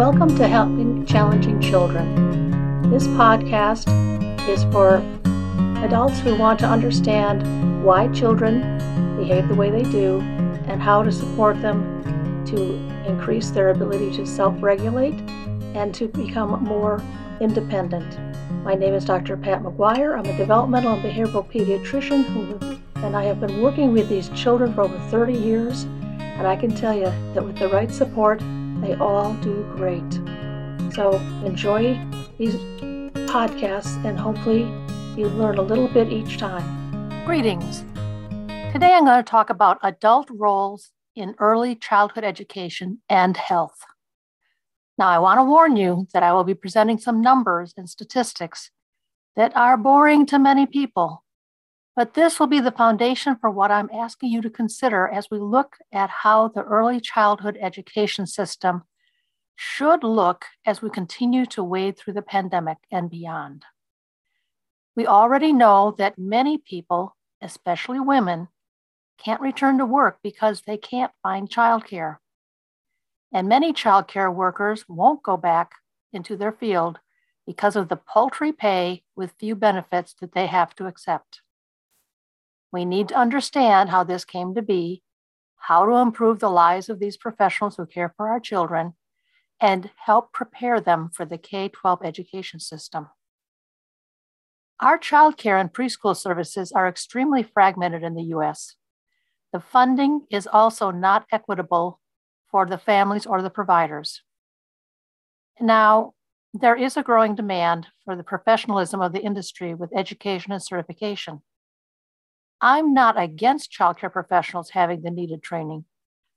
Welcome to Helping Challenging Children. This podcast is for adults who want to understand why children behave the way they do and how to support them to increase their ability to self regulate and to become more independent. My name is Dr. Pat McGuire. I'm a developmental and behavioral pediatrician who, and I have been working with these children for over 30 years. And I can tell you that with the right support, they all do great. So enjoy these podcasts and hopefully you learn a little bit each time. Greetings. Today I'm going to talk about adult roles in early childhood education and health. Now, I want to warn you that I will be presenting some numbers and statistics that are boring to many people, but this will be the foundation for what I'm asking you to consider as we look at how the early childhood education system should look as we continue to wade through the pandemic and beyond. We already know that many people, especially women, can't return to work because they can't find childcare. And many childcare workers won't go back into their field because of the paltry pay with few benefits that they have to accept. We need to understand how this came to be, how to improve the lives of these professionals who care for our children, and help prepare them for the K 12 education system. Our childcare and preschool services are extremely fragmented in the US. The funding is also not equitable for the families or the providers. Now, there is a growing demand for the professionalism of the industry with education and certification. I'm not against childcare professionals having the needed training,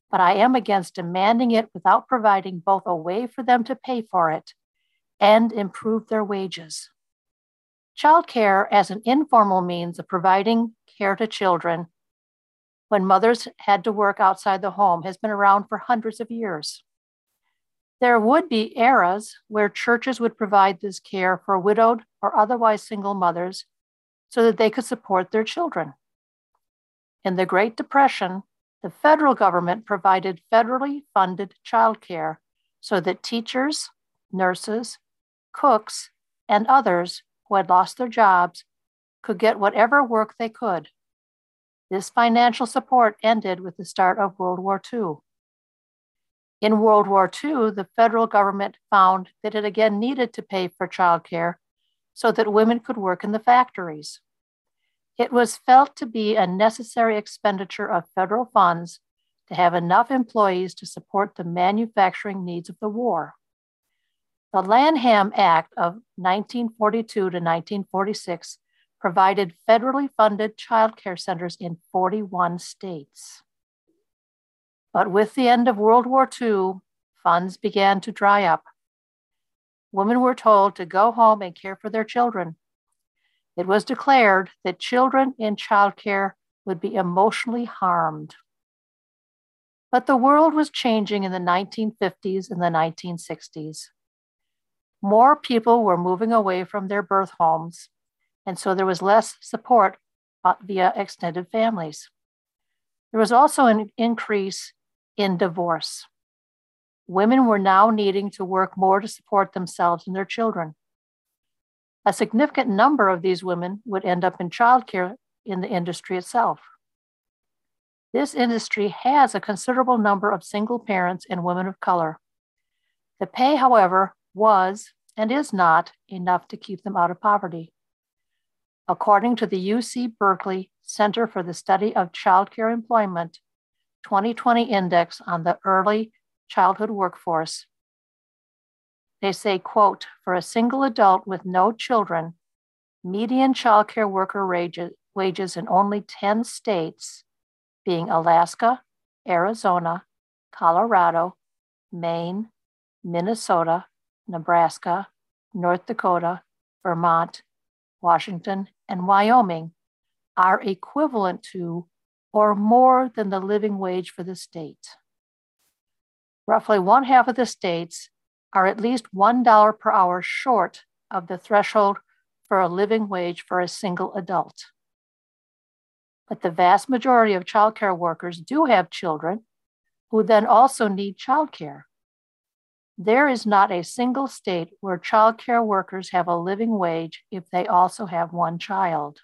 but I am against demanding it without providing both a way for them to pay for it and improve their wages. Childcare as an informal means of providing care to children when mothers had to work outside the home has been around for hundreds of years. There would be eras where churches would provide this care for widowed or otherwise single mothers so that they could support their children. In the Great Depression, the federal government provided federally funded childcare so that teachers, nurses, cooks, and others who had lost their jobs could get whatever work they could this financial support ended with the start of World War II. In World War II, the federal government found that it again needed to pay for childcare so that women could work in the factories. It was felt to be a necessary expenditure of federal funds to have enough employees to support the manufacturing needs of the war. The Lanham Act of 1942 to 1946 provided federally funded child care centers in 41 states. But with the end of World War II, funds began to dry up. Women were told to go home and care for their children. It was declared that children in childcare would be emotionally harmed. But the world was changing in the 1950s and the 1960s. More people were moving away from their birth homes and so there was less support uh, via extended families. There was also an increase in divorce. Women were now needing to work more to support themselves and their children. A significant number of these women would end up in childcare in the industry itself. This industry has a considerable number of single parents and women of color. The pay, however, was and is not enough to keep them out of poverty. According to the UC Berkeley Center for the Study of Childcare Employment 2020 Index on the Early Childhood Workforce, they say, quote, for a single adult with no children, median childcare worker wages in only 10 states, being Alaska, Arizona, Colorado, Maine, Minnesota, Nebraska, North Dakota, Vermont, Washington, and Wyoming are equivalent to or more than the living wage for the state. Roughly one half of the states are at least $1 per hour short of the threshold for a living wage for a single adult. But the vast majority of childcare workers do have children who then also need childcare. There is not a single state where child care workers have a living wage if they also have one child.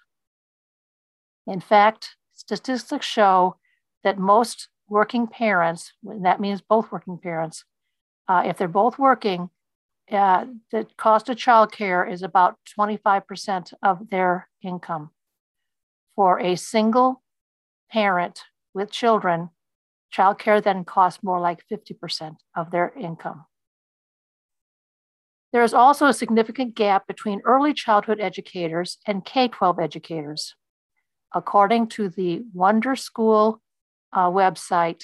In fact, statistics show that most working parents, that means both working parents, uh, if they're both working, uh, the cost of childcare is about 25% of their income. For a single parent with children, childcare then costs more like 50% of their income. There is also a significant gap between early childhood educators and K 12 educators. According to the Wonder School uh, website,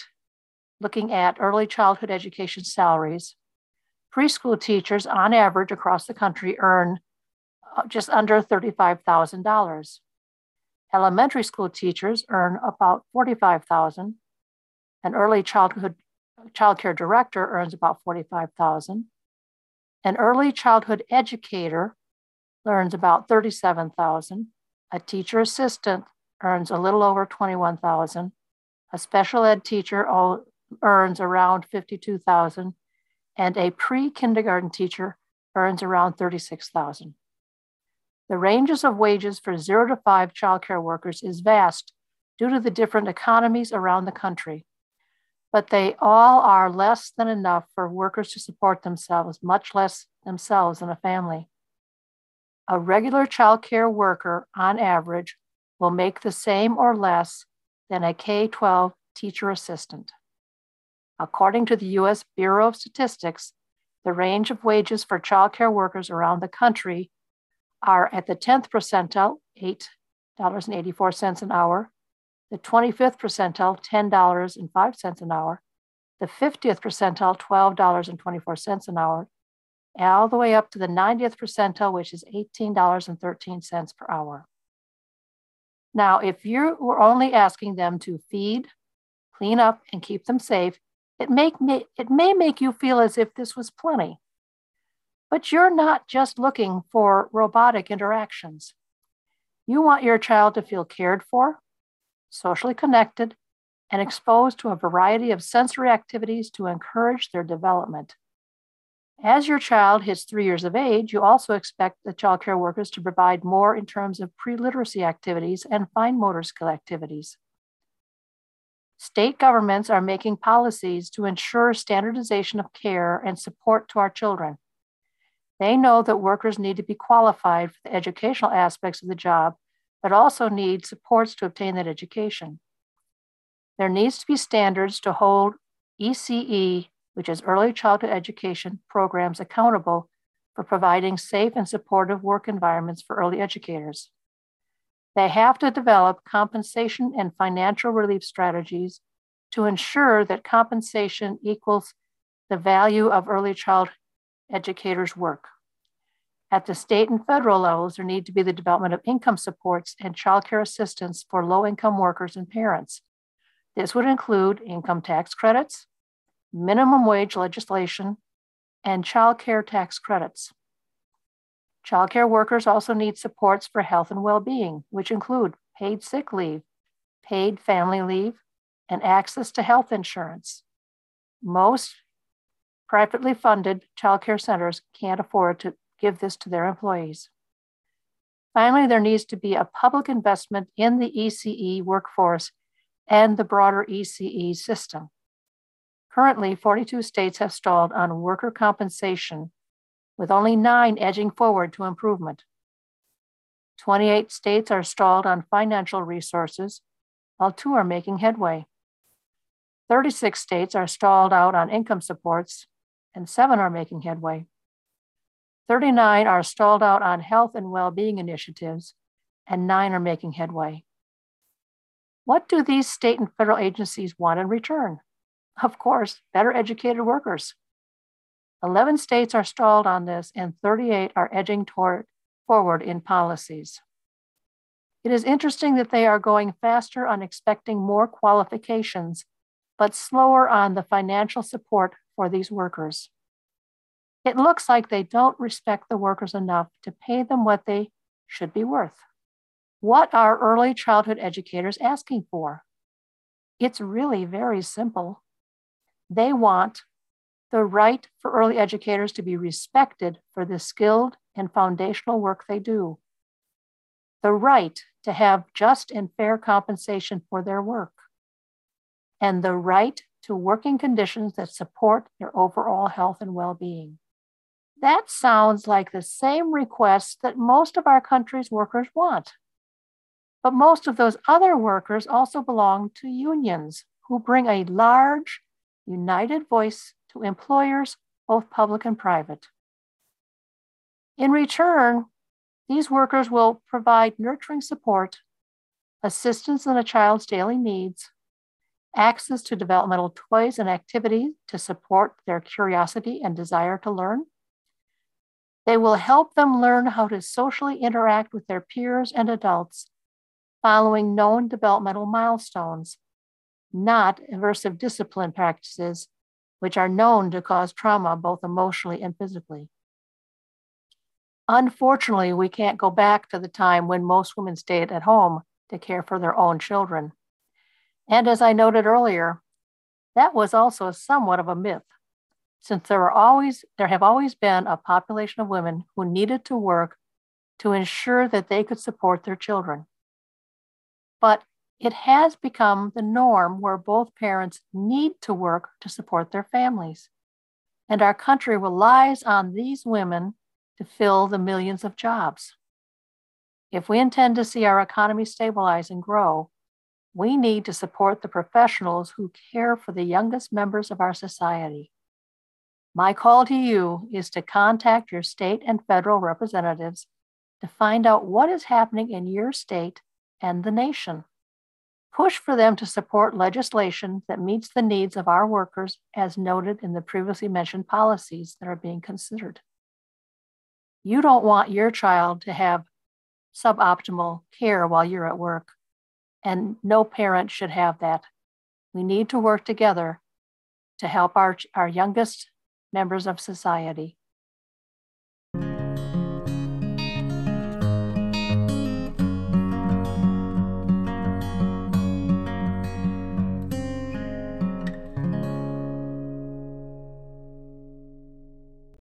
looking at early childhood education salaries, preschool teachers on average across the country earn uh, just under $35,000. Elementary school teachers earn about 45,000. An early childhood childcare director earns about 45,000. An early childhood educator earns about 37,000. A teacher assistant earns a little over 21,000. A special ed teacher earns around 52,000 and a pre-kindergarten teacher earns around 36,000. The ranges of wages for 0 to 5 childcare workers is vast due to the different economies around the country but they all are less than enough for workers to support themselves, much less themselves and a family. A regular child care worker, on average, will make the same or less than a K 12 teacher assistant. According to the US Bureau of Statistics, the range of wages for child care workers around the country are at the 10th percentile, $8.84 an hour, the 25th percentile, $10.05 an hour, the 50th percentile, $12.24 an hour, all the way up to the 90th percentile, which is $18.13 per hour. Now, if you were only asking them to feed, clean up, and keep them safe, it, it may make you feel as if this was plenty. But you're not just looking for robotic interactions. You want your child to feel cared for, socially connected, and exposed to a variety of sensory activities to encourage their development. As your child hits three years of age, you also expect the child care workers to provide more in terms of pre literacy activities and fine motor skill activities. State governments are making policies to ensure standardization of care and support to our children. They know that workers need to be qualified for the educational aspects of the job but also need supports to obtain that education. There needs to be standards to hold ECE, which is early childhood education programs, accountable for providing safe and supportive work environments for early educators. They have to develop compensation and financial relief strategies to ensure that compensation equals the value of early child educators' work. At the state and federal levels, there need to be the development of income supports and childcare assistance for low income workers and parents. This would include income tax credits, minimum wage legislation, and childcare tax credits. Childcare workers also need supports for health and well being, which include paid sick leave, paid family leave, and access to health insurance. Most privately funded childcare centers can't afford to give this to their employees. Finally, there needs to be a public investment in the ECE workforce and the broader ECE system. Currently, 42 states have stalled on worker compensation, with only nine edging forward to improvement. 28 states are stalled on financial resources, while two are making headway. 36 states are stalled out on income supports, and seven are making headway. 39 are stalled out on health and well being initiatives, and nine are making headway. What do these state and federal agencies want in return? Of course, better educated workers. 11 states are stalled on this, and 38 are edging toward, forward in policies. It is interesting that they are going faster on expecting more qualifications, but slower on the financial support for these workers. It looks like they don't respect the workers enough to pay them what they should be worth. What are early childhood educators asking for? It's really very simple. They want the right for early educators to be respected for the skilled and foundational work they do, the right to have just and fair compensation for their work, and the right to working conditions that support their overall health and well being. That sounds like the same requests that most of our country's workers want. But most of those other workers also belong to unions who bring a large, united voice to employers, both public and private. In return, these workers will provide nurturing support, assistance in a child's daily needs, access to developmental toys and activities to support their curiosity and desire to learn. They will help them learn how to socially interact with their peers and adults following known developmental milestones, not aversive discipline practices, which are known to cause trauma both emotionally and physically. Unfortunately, we can't go back to the time when most women stayed at home to care for their own children. And as I noted earlier, that was also somewhat of a myth, since there, were always, there have always been a population of women who needed to work to ensure that they could support their children. But it has become the norm where both parents need to work to support their families. And our country relies on these women to fill the millions of jobs. If we intend to see our economy stabilize and grow, we need to support the professionals who care for the youngest members of our society. My call to you is to contact your state and federal representatives to find out what is happening in your state and the nation. Push for them to support legislation that meets the needs of our workers, as noted in the previously mentioned policies that are being considered. You don't want your child to have suboptimal care while you're at work and no parent should have that. We need to work together to help our, our youngest members of society.